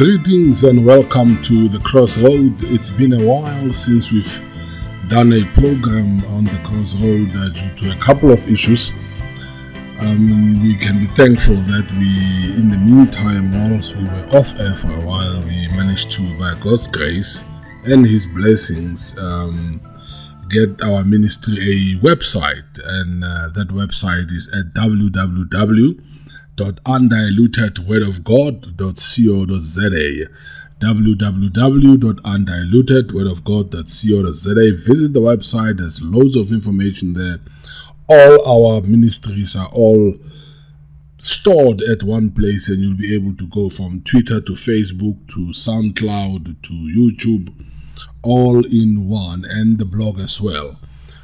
Greetings and welcome to the Crossroad. It's been a while since we've done a program on the Crossroad uh, due to a couple of issues. Um, we can be thankful that we, in the meantime, whilst we were off air for a while, we managed to, by God's grace and His blessings, um, get our ministry a website, and uh, that website is at www.undilutedwordofgod.co.za www.undilutedwordofgod.co.za visit the website there's loads of information there all our ministries are all stored at one place and you'll be able to go from twitter to facebook to soundcloud to youtube all in one and the blog as well.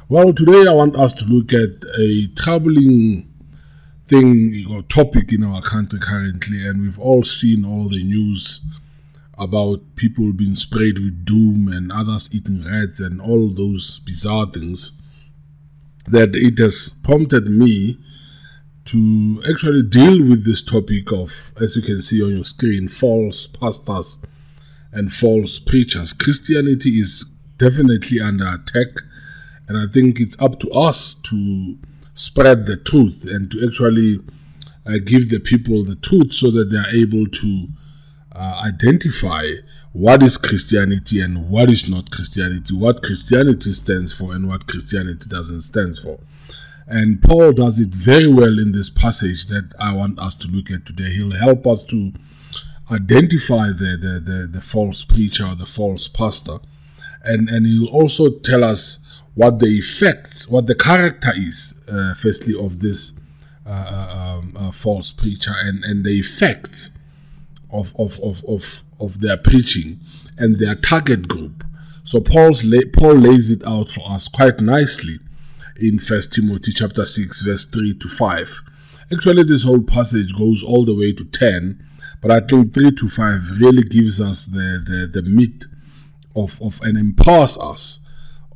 Well, today I want us to look at a troubling thing or topic in our country currently, and we've all seen all the news about people being sprayed with doom and others eating rats and all those bizarre things that it has prompted me to actually deal with this topic of, as you can see on your screen, false pastors and false preachers. Christianity is definitely under attack, and I think it's up to us to spread the truth and to actually uh, give the people the truth so that they are able to uh, identify what is Christianity and what is not Christianity, what Christianity stands for and what Christianity doesn't stand for. And Paul does it very well in this passage that I want us to look at today. He'll help us to identify the, the, the, the false preacher or the false pastor. And, and he'll also tell us what the effects, what the character is, uh, firstly, of this uh, uh, um, uh, false preacher and, and the effects of, of, of, of, of their preaching and their target group. So Paul's Paul lays it out for us quite nicely in First Timothy chapter 6, verse 3 to 5. Actually, this whole passage goes all the way to 10, but I think 3 to 5 really gives us the, the, the meat of, of and empowers us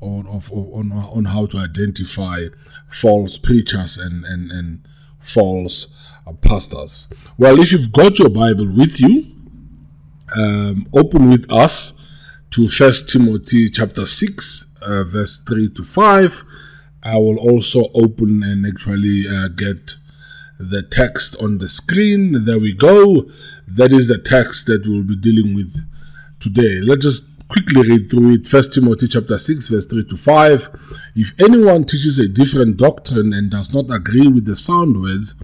on, of, on, on how to identify false preachers and, and, and false uh, pastors. Well, if you've got your Bible with you, um, open with us to First Timothy chapter 6, uh, verse 3 to 5. I will also open and actually uh, get the text on the screen. There we go. That is the text that we'll be dealing with today. Let's just quickly read through it. First Timothy chapter 6, verse 3 to 5. If anyone teaches a different doctrine and does not agree with the sound words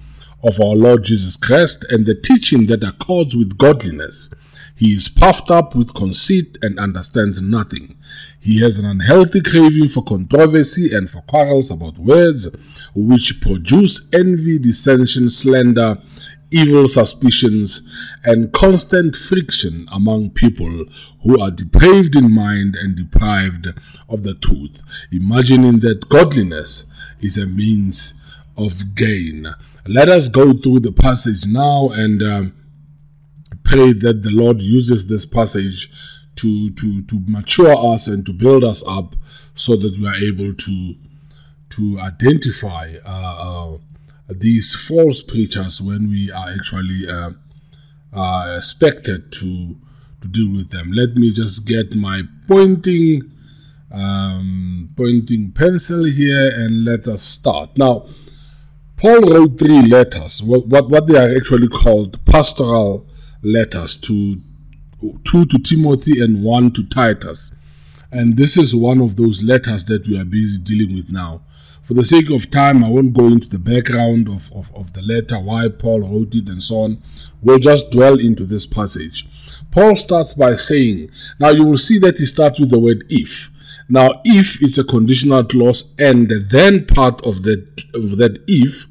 of our Lord Jesus Christ and the teaching that accords with godliness, he is puffed up with conceit and understands nothing. He has an unhealthy craving for controversy and for quarrels about words, which produce envy, dissension, slander, evil suspicions, and constant friction among people who are depraved in mind and deprived of the truth, imagining that godliness is a means of gain. Let us go through the passage now and um, pray that the Lord uses this passage to, to, to mature us and to build us up so that we are able to, to identify uh, uh, these false preachers when we are actually uh, expected to, to deal with them. Let me just get my pointing um, pointing pencil here and let us start. Now, Paul wrote three letters, what, what, what they are actually called pastoral letters to two to Timothy and one to Titus. And this is one of those letters that we are busy dealing with now. For the sake of time, I won't go into the background of, of, of the letter, why Paul wrote it, and so on. We'll just dwell into this passage. Paul starts by saying, now you will see that he starts with the word if. Now, if is a conditional clause, and the then part of that, of that if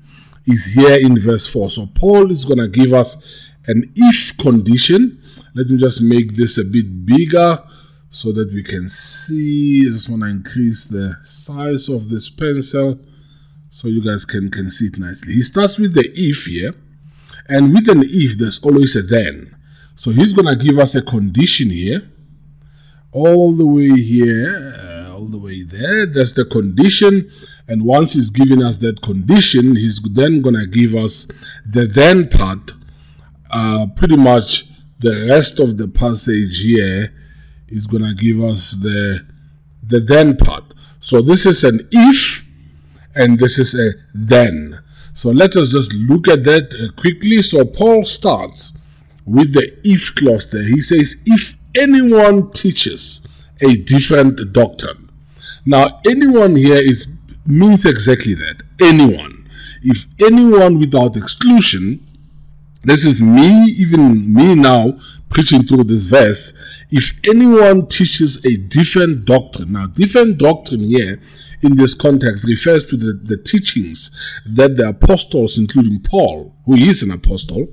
is here in verse 4. So, Paul is going to give us an if condition. Let me just make this a bit bigger so that we can see. I just want to increase the size of this pencil so you guys can, can see it nicely. He starts with the if here, and with an if, there's always a then. So he's going to give us a condition here, all the way here, uh, all the way there. That's the condition. And once he's given us that condition, he's then going to give us the then part uh, pretty much the rest of the passage here is going to give us the the then part. So this is an if and this is a then. So let us just look at that uh, quickly. So Paul starts with the if clause there. He says, if anyone teaches a different doctrine. Now, anyone here is means exactly that. Anyone. If anyone without exclusion, this is me, even me now, preaching through this verse. If anyone teaches a different doctrine, now, different doctrine here in this context refers to the, the teachings that the apostles, including Paul, who is an apostle,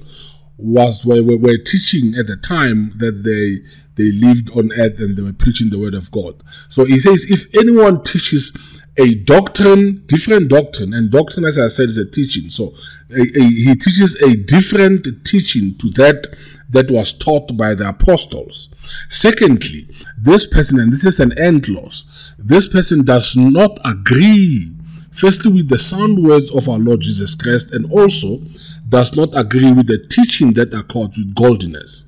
was were, were, teaching at the time that they they lived on earth and they were preaching the word of God. So he says, if anyone teaches a doctrine, different doctrine, and doctrine, as I said, is a teaching. So a, a, he teaches a different teaching to that that was taught by the apostles. Secondly, this person, and this is an end clause, this person does not agree, firstly, with the sound words of our Lord Jesus Christ, and also does not agree with the teaching that accords with godliness.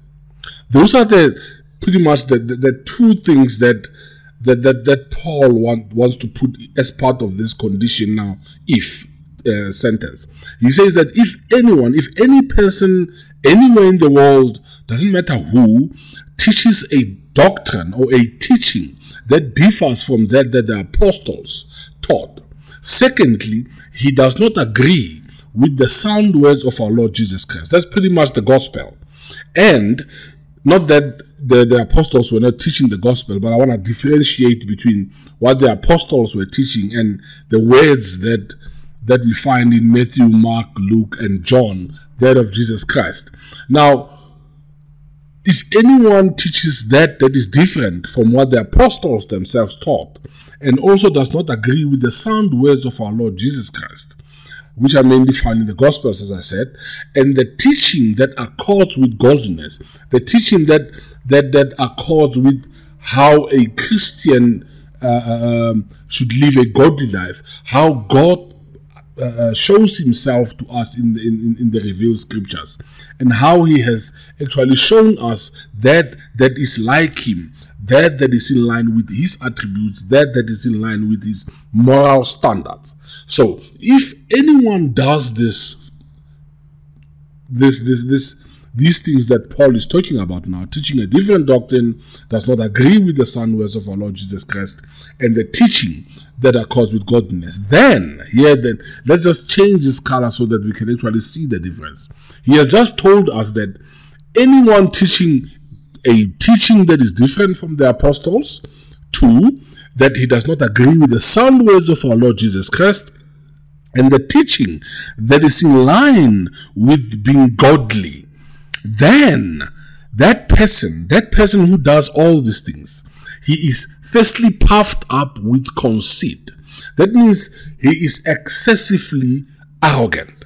Those are the pretty much the, the, the two things that that that, that Paul want, wants to put as part of this condition now, if uh, sentence. He says that if anyone, if any person anywhere in the world, doesn't matter who, teaches a doctrine or a teaching that differs from that that the apostles taught. Secondly, he does not agree with the sound words of our Lord Jesus Christ. That's pretty much the gospel. And not that the, the apostles were not teaching the gospel, but I want to differentiate between what the apostles were teaching and the words that that we find in Matthew, Mark, Luke, and John, that of Jesus Christ. Now, if anyone teaches that that is different from what the apostles themselves taught, and also does not agree with the sound words of our Lord Jesus Christ, which are mainly found in the Gospels, as I said, and the teaching that accords with godliness, the teaching that that that accords with how a Christian uh, uh um, should live a godly life, how God uh, uh, shows himself to us in the, in, in the revealed scriptures and how he has actually shown us that that is like him that that is in line with his attributes that that is in line with his moral standards so if anyone does this this this this these things that Paul is talking about now, teaching a different doctrine, does not agree with the sound words of our Lord Jesus Christ, and the teaching that are caused with godliness. Then, yeah, then, let's just change this color so that we can actually see the difference. He has just told us that anyone teaching a teaching that is different from the apostles, two, that he does not agree with the sound words of our Lord Jesus Christ, and the teaching that is in line with being godly, then that person, that person who does all these things, he is firstly puffed up with conceit. That means he is excessively arrogant.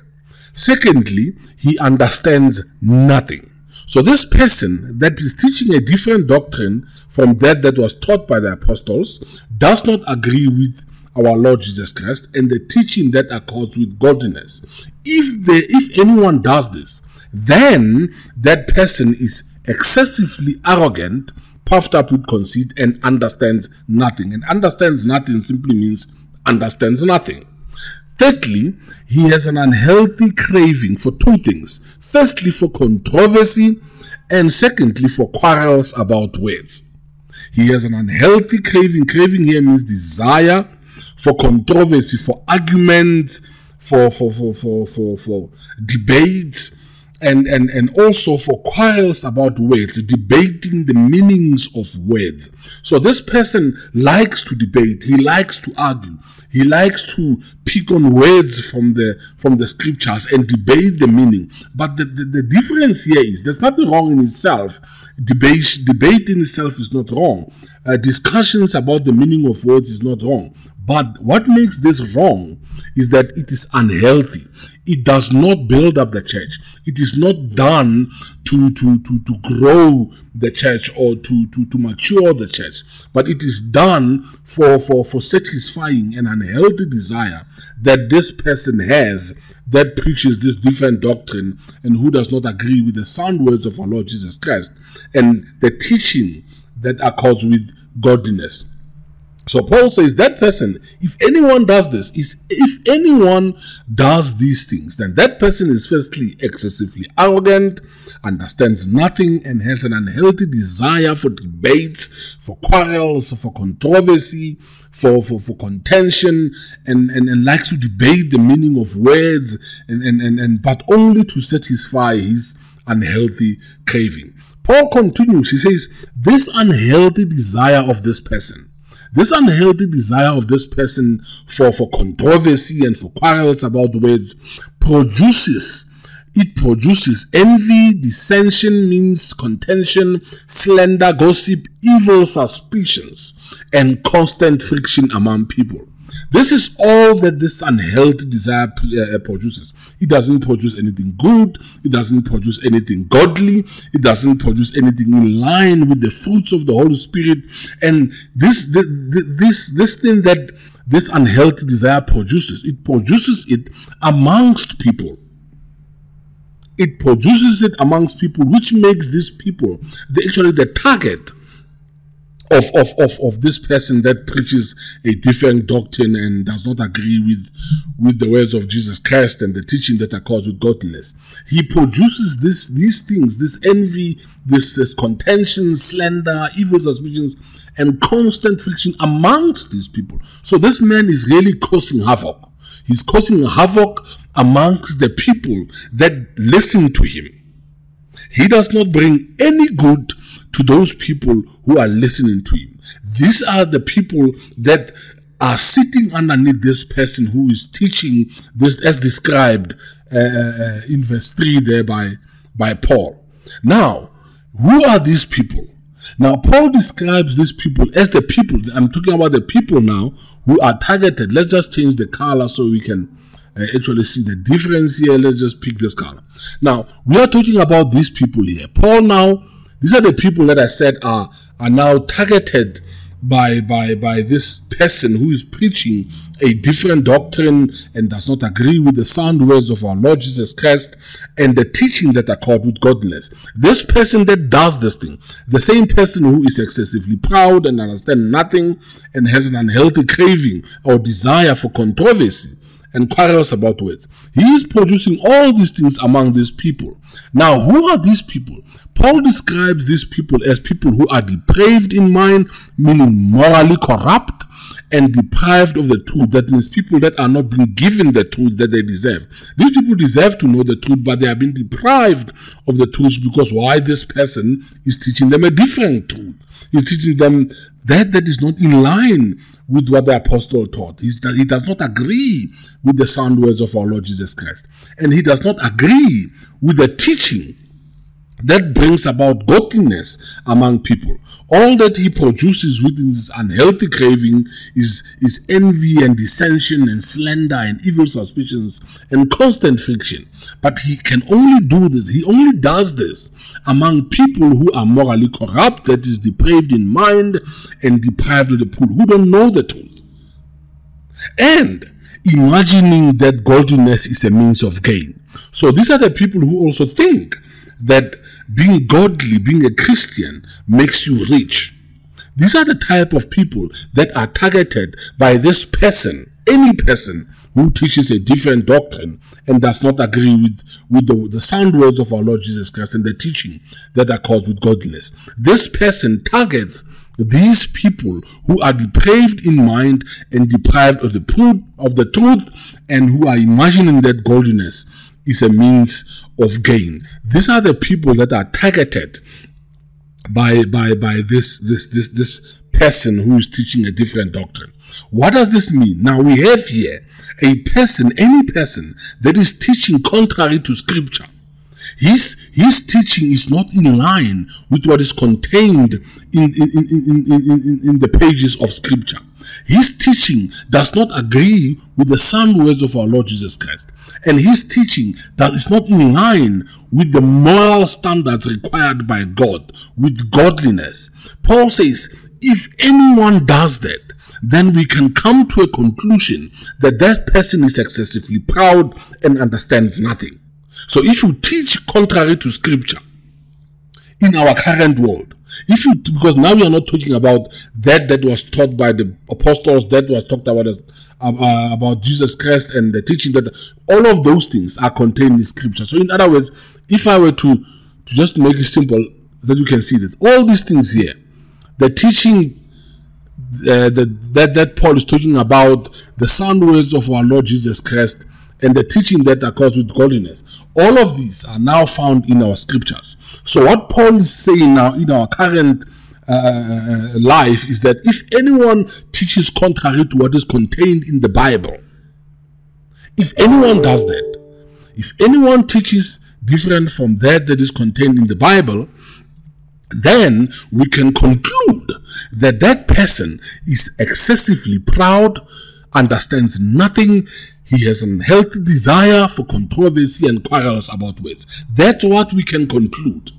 Secondly, he understands nothing. So this person that is teaching a different doctrine from that that was taught by the apostles does not agree with our Lord Jesus Christ and the teaching that accords with godliness. If they, if anyone does this, then that person is excessively arrogant puffed up with conceit and understands nothing. And understands nothing simply means understands nothing. Thirdly, he has an unhealthy craving for two things. Firstly, for controversy, and secondly, for quarrels about words. He has an unhealthy craving. Craving here means desire for controversy, for argument, for for for for for, for and, and, and also for quarrels about words, debating the meanings of words. So this person likes to debate, he likes to argue, he likes to pick on words from the from the scriptures and debate the meaning. But the, the, the difference here is there's nothing wrong in itself. Debate, debate in itself is not wrong. Uh, discussions about the meaning of words is not wrong. But what makes this wrong is that it is unhealthy. It does not build up the church. It is not done to, to, to, to grow the church or to, to, to mature the church, but it is done for, for, for satisfying an unhealthy desire that this person has that preaches this different doctrine and who does not agree with the sound words of our Lord Jesus Christ and the teaching that accords with godliness. So Paul says that person, if anyone does this, is if anyone does these things, then that person is firstly excessively arrogant, understands nothing, and has an unhealthy desire for debates, for quarrels, for controversy, for, for, for contention, and, and, and likes to debate the meaning of words, and, and, and, and but only to satisfy his unhealthy craving. Paul continues, he says, This unhealthy desire of this person this unhealthy desire of this person for, for controversy and for quarrels about words produces it produces envy, dissension, means contention, slander, gossip, evil suspicions, and constant friction among people. This is all that this unhealthy desire uh, produces. It doesn't produce anything good. It doesn't produce anything godly. It doesn't produce anything in line with the fruits of the Holy Spirit. And this, this, this, this thing that this unhealthy desire produces, it produces it amongst people it produces it amongst people, which makes these people the, actually the target of, of, of, of this person that preaches a different doctrine and does not agree with, with the words of Jesus Christ and the teaching that accords with godliness. He produces this, these things, this envy, this, this contention, slander, evil suspicions, and constant friction amongst these people. So this man is really causing havoc. He's causing havoc amongst the people that listen to him. He does not bring any good to those people who are listening to him. These are the people that are sitting underneath this person who is teaching this as described uh, uh, in verse 3 there by, by Paul. Now, who are these people? Now, Paul describes these people as the people. I'm talking about the people now who are targeted. Let's just change the color so we can uh, actually see the difference here. Let's just pick this color. Now, we are talking about these people here. Paul now these are the people that I said are are now targeted by by by this person who is preaching a different doctrine and does not agree with the sound words of our Lord Jesus Christ and the teaching that are accord with godliness. This person that does this thing, the same person who is excessively proud and understands nothing and has an unhealthy craving or desire for controversy and quarrels about words. He is producing all these things among these people. Now, who are these people? Paul describes these people as people who are depraved in mind, meaning morally corrupt and deprived of the truth. That means people that are not being given the truth that they deserve. These people deserve to know the truth, but they have been deprived of the truth because why this person is teaching them a different truth. He's teaching them that that is not in line with what the apostle taught. He's, he does not agree with the sound words of our Lord Jesus Christ. And he does not agree with the teaching that brings about godliness among people. All that he produces within this unhealthy craving is, is envy and dissension and slander and evil suspicions and constant friction. But he can only do this, he only does this among people who are morally corrupt, that is depraved in mind and deprived of the truth, who don't know the truth. And imagining that godliness is a means of gain. So these are the people who also think that being godly, being a Christian, makes you rich. These are the type of people that are targeted by this person, any person who teaches a different doctrine and does not agree with, with the, the sound words of our Lord Jesus Christ and the teaching that are called with godliness. This person targets these people who are depraved in mind and deprived of the of the truth and who are imagining that godliness is a means of gain. These are the people that are targeted by by by this this this this person who is teaching a different doctrine. What does this mean? Now we have here a person, any person that is teaching contrary to scripture. His, his teaching is not in line with what is contained in, in, in, in, in, in the pages of scripture. His teaching does not agree with the sound words of our Lord Jesus Christ, and his teaching that is not in line with the moral standards required by God, with godliness, Paul says, if anyone does that, then we can come to a conclusion that that person is excessively proud and understands nothing. So if you teach contrary to scripture in our current world, if you because now we are not talking about that that was taught by the apostles, that was talked about as, uh, about Jesus Christ and the teaching that all of those things are contained in scripture. So in other words, if I were to to just make it simple, that you can see that all these things here, the teaching uh, that, that that Paul is talking about the sound words of our Lord Jesus Christ and the teaching that occurs with godliness. All of these are now found in our scriptures. So what Paul is saying now in our current uh, uh, life is that if anyone teaches contrary to what is contained in the Bible, if anyone does that, if anyone teaches different from that that is contained in the Bible, then we can conclude that that person is excessively proud, understands nothing, he has an healthy desire for controversy and quarrels about words. That's what we can conclude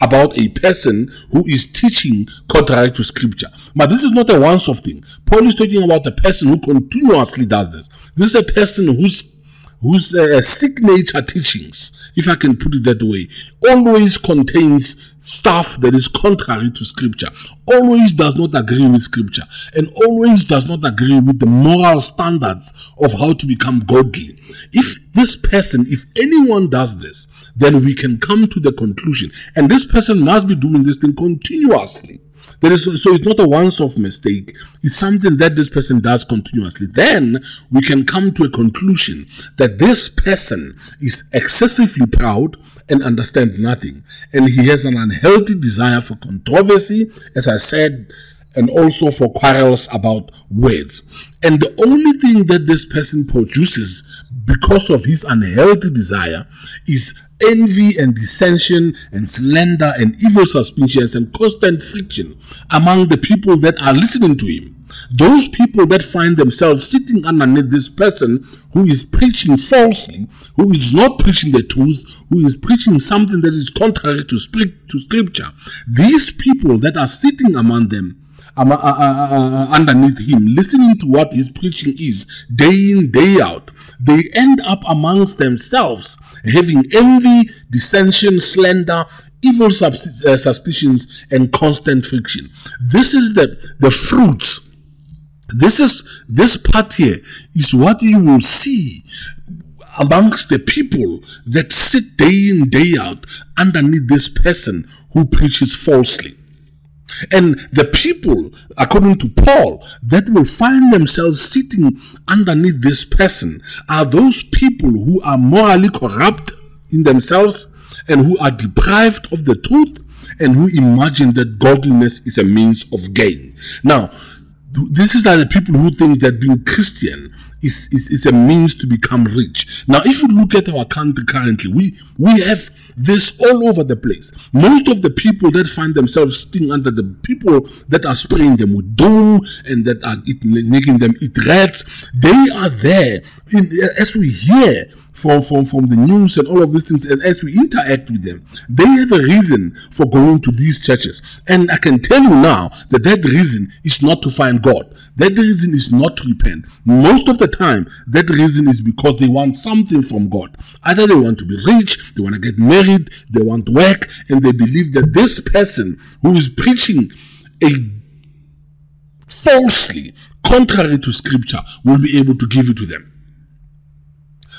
about a person who is teaching contrary to scripture. But this is not a once off thing. Paul is talking about a person who continuously does this. This is a person who's whose uh, signature teachings, if I can put it that way, always contains stuff that is contrary to scripture, always does not agree with scripture, and always does not agree with the moral standards of how to become godly. If this person, if anyone does this, then we can come to the conclusion, and this person must be doing this thing continuously there is, so it's not a once off mistake. It's something that this person does continuously. Then we can come to a conclusion that this person is excessively proud and understands nothing. And he has an unhealthy desire for controversy, as I said, and also for quarrels about words. And the only thing that this person produces because of his unhealthy desire is envy and dissension and slander and evil suspicions and constant friction among the people that are listening to him. Those people that find themselves sitting underneath this person who is preaching falsely, who is not preaching the truth, who is preaching something that is contrary to, to scripture, these people that are sitting among them uh, uh, uh, underneath him, listening to what his preaching is day in, day out, they end up amongst themselves having envy, dissension, slander, evil uh, suspicions, and constant friction. This is the, the fruits. This is this part here is what you will see amongst the people that sit day in, day out underneath this person who preaches falsely. And the people, according to Paul, that will find themselves sitting underneath this person are those people who are morally corrupt in themselves and who are deprived of the truth and who imagine that godliness is a means of gain. Now, this is like the people who think that being Christian is, is, is a means to become rich. Now, if you look at our country currently, we, we have this all over the place. Most of the people that find themselves sitting under the people that are spraying them with doom and that are eat, making them eat rats, they are there. In, as we hear from, from, from the news and all of these things, and as we interact with them, they have a reason for going to these churches. And I can tell you now that that reason is not to find God. That reason is not to repent. Most of the time, that reason is because they want something from God. Either they want to be rich, they want to get married, they want work, and they believe that this person who is preaching a falsely contrary to scripture will be able to give it to them.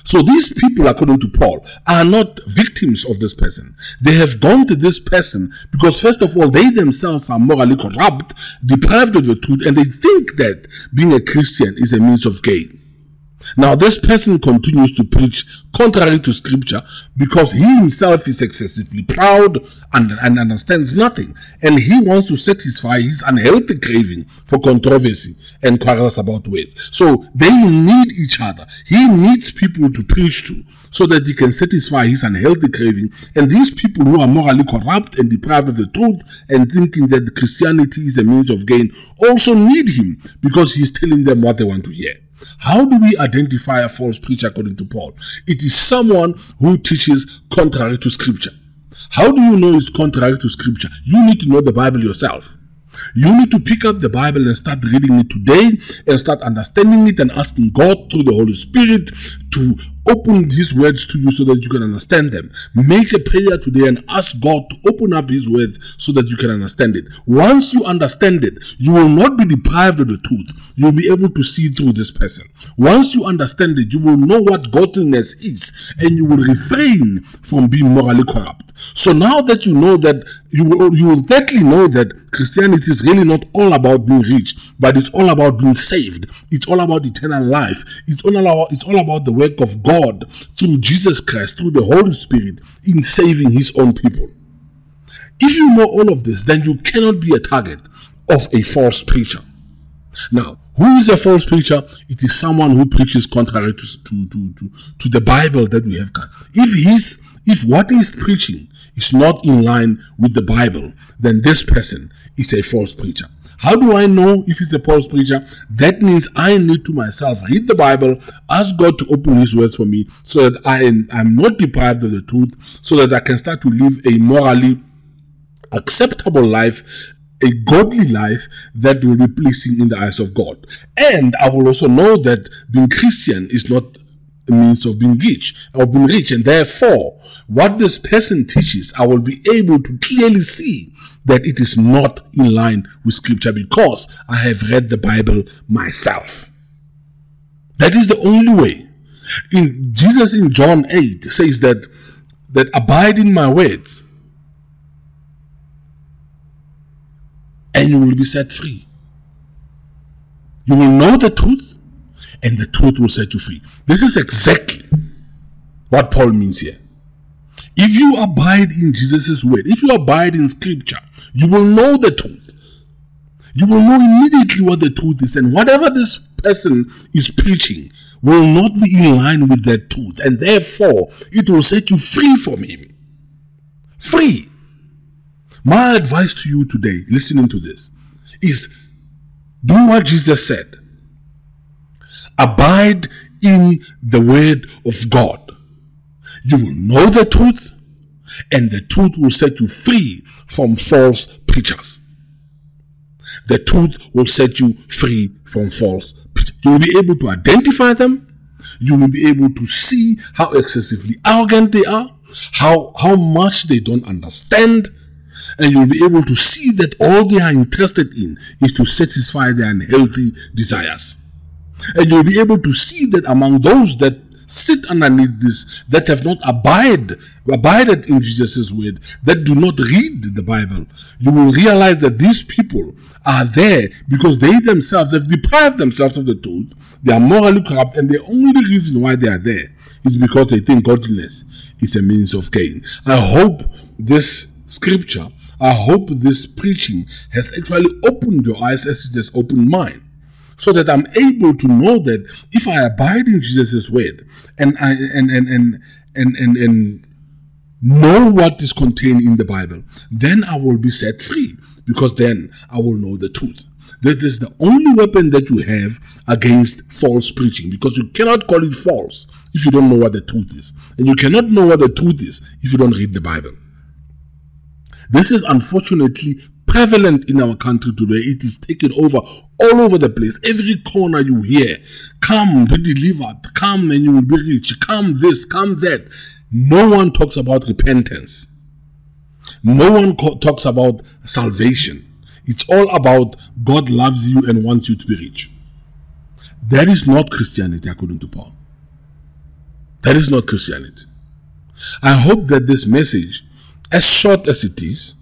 So these people, according to Paul, are not victims of this person. They have gone to this person because, first of all, they themselves are morally corrupt, deprived of the truth, and they think that being a Christian is a means of gain. Now, this person continues to preach contrary to scripture because he himself is excessively proud and, and, understands nothing. And he wants to satisfy his unhealthy craving for controversy and quarrels about words. So they need each other. He needs people to preach to so that he can satisfy his unhealthy craving. And these people who are morally corrupt and deprived of the truth and thinking that Christianity is a means of gain also need him because he's telling them what they want to hear. How do we identify a false preacher according to Paul? It is someone who teaches contrary to scripture. How do you know it's contrary to scripture? You need to know the Bible yourself. You need to pick up the Bible and start reading it today and start understanding it and asking God through the Holy Spirit to open these words to you so that you can understand them. Make a prayer today and ask God to open up His words so that you can understand it. Once you understand it, you will not be deprived of the truth. You'll be able to see through this person. Once you understand it, you will know what godliness is and you will refrain from being morally corrupt. So now that you know that, you will, you will definitely know that Christianity is really not all about being rich, but it's all about being saved. It's all about eternal life. It's all about, it's all about the work of God through Jesus Christ, through the Holy Spirit in saving his own people. If you know all of this, then you cannot be a target of a false preacher. Now, who is a false preacher? It is someone who preaches contrary to, to, to, to, to the Bible that we have got. If he's if what he's preaching is not in line with the Bible, then this person is a false preacher. How do I know if it's a false preacher? That means I need to myself read the Bible, ask God to open His words for me so that I am I'm not deprived of the truth, so that I can start to live a morally acceptable life, a godly life that will be pleasing in the eyes of God. And I will also know that being Christian is not means of being rich, of being rich, and therefore, what this person teaches, I will be able to clearly see that it is not in line with scripture because I have read the Bible myself. That is the only way. In Jesus in John 8 says that that abide in my words and you will be set free. You will know the truth and the truth will set you free. This is exactly what Paul means here. If you abide in Jesus' word, if you abide in scripture, you will know the truth. You will know immediately what the truth is, and whatever this person is preaching will not be in line with that truth, and therefore it will set you free from him. Free. My advice to you today, listening to this, is do what Jesus said. Abide in the word of God. You will know the truth, and the truth will set you free from false preachers. The truth will set you free from false preachers. You will be able to identify them. You will be able to see how excessively arrogant they are, how, how much they don't understand, and you'll be able to see that all they are interested in is to satisfy their unhealthy desires. And you'll be able to see that among those that sit underneath this, that have not abide, abided in Jesus' word, that do not read the Bible, you will realize that these people are there because they themselves have deprived themselves of the truth. They are morally corrupt, and the only reason why they are there is because they think godliness is a means of gain. I hope this scripture, I hope this preaching has actually opened your eyes as it has opened mine so that I'm able to know that if I abide in Jesus' word and I and and and and and, and know what is contained in the Bible, then I will be set free because then I will know the truth. That is the only weapon that you have against false preaching because you cannot call it false if you don't know what the truth is. And you cannot know what the truth is if you don't read the Bible. This is unfortunately prevalent in our country today. It is taken over all over the place. Every corner you hear, come, be delivered, come and you will be rich, come this, come that. No one talks about repentance. No one co- talks about salvation. It's all about God loves you and wants you to be rich. That is not Christianity, according to Paul. That is not Christianity. I hope that this message, as short as it is,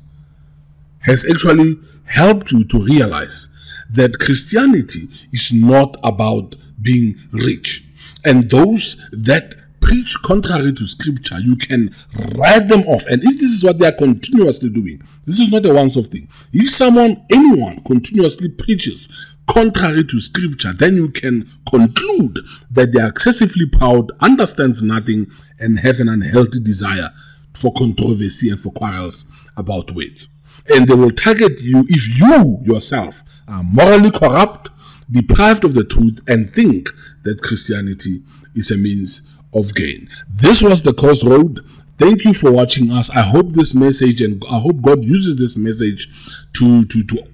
has actually helped you to realize that Christianity is not about being rich. And those that preach contrary to scripture, you can write them off. And if this is what they are continuously doing, this is not a once off thing. If someone, anyone, continuously preaches contrary to scripture, then you can conclude that they are excessively proud, understands nothing, and have an unhealthy desire for controversy and for quarrels about weight. And they will target you if you yourself are morally corrupt, deprived of the truth, and think that Christianity is a means of gain. This was the crossroad. Thank you for watching us. I hope this message and I hope God uses this message to, to, to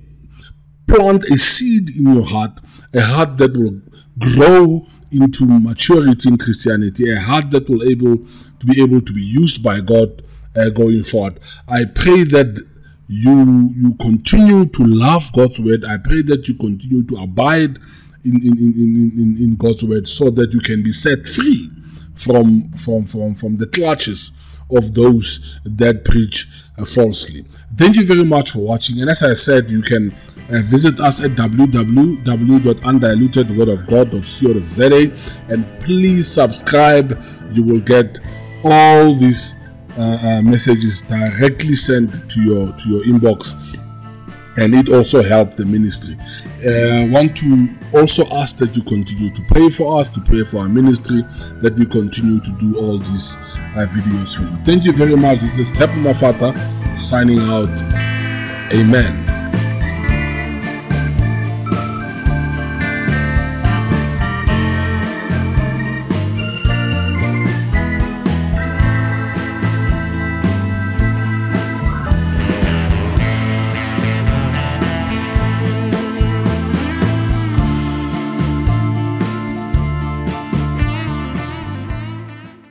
plant a seed in your heart, a heart that will grow into maturity in Christianity, a heart that will able to be able to be used by God uh, going forward. I pray that you you continue to love God's word. I pray that you continue to abide in, in, in, in, in God's word so that you can be set free from from from, from the clutches of those that preach uh, falsely. Thank you very much for watching. And as I said, you can uh, visit us at www.undilutedwordofgod.co.za and please subscribe. You will get all these uh, uh, messages directly sent to your to your inbox and it also helped the ministry. I uh, want to also ask that you continue to pray for us, to pray for our ministry, that we continue to do all these uh, videos for you. Thank you very much. This is Tepu Mafata signing out. Amen.